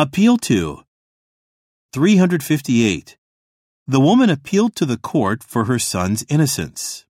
Appeal to. 358. The woman appealed to the court for her son's innocence.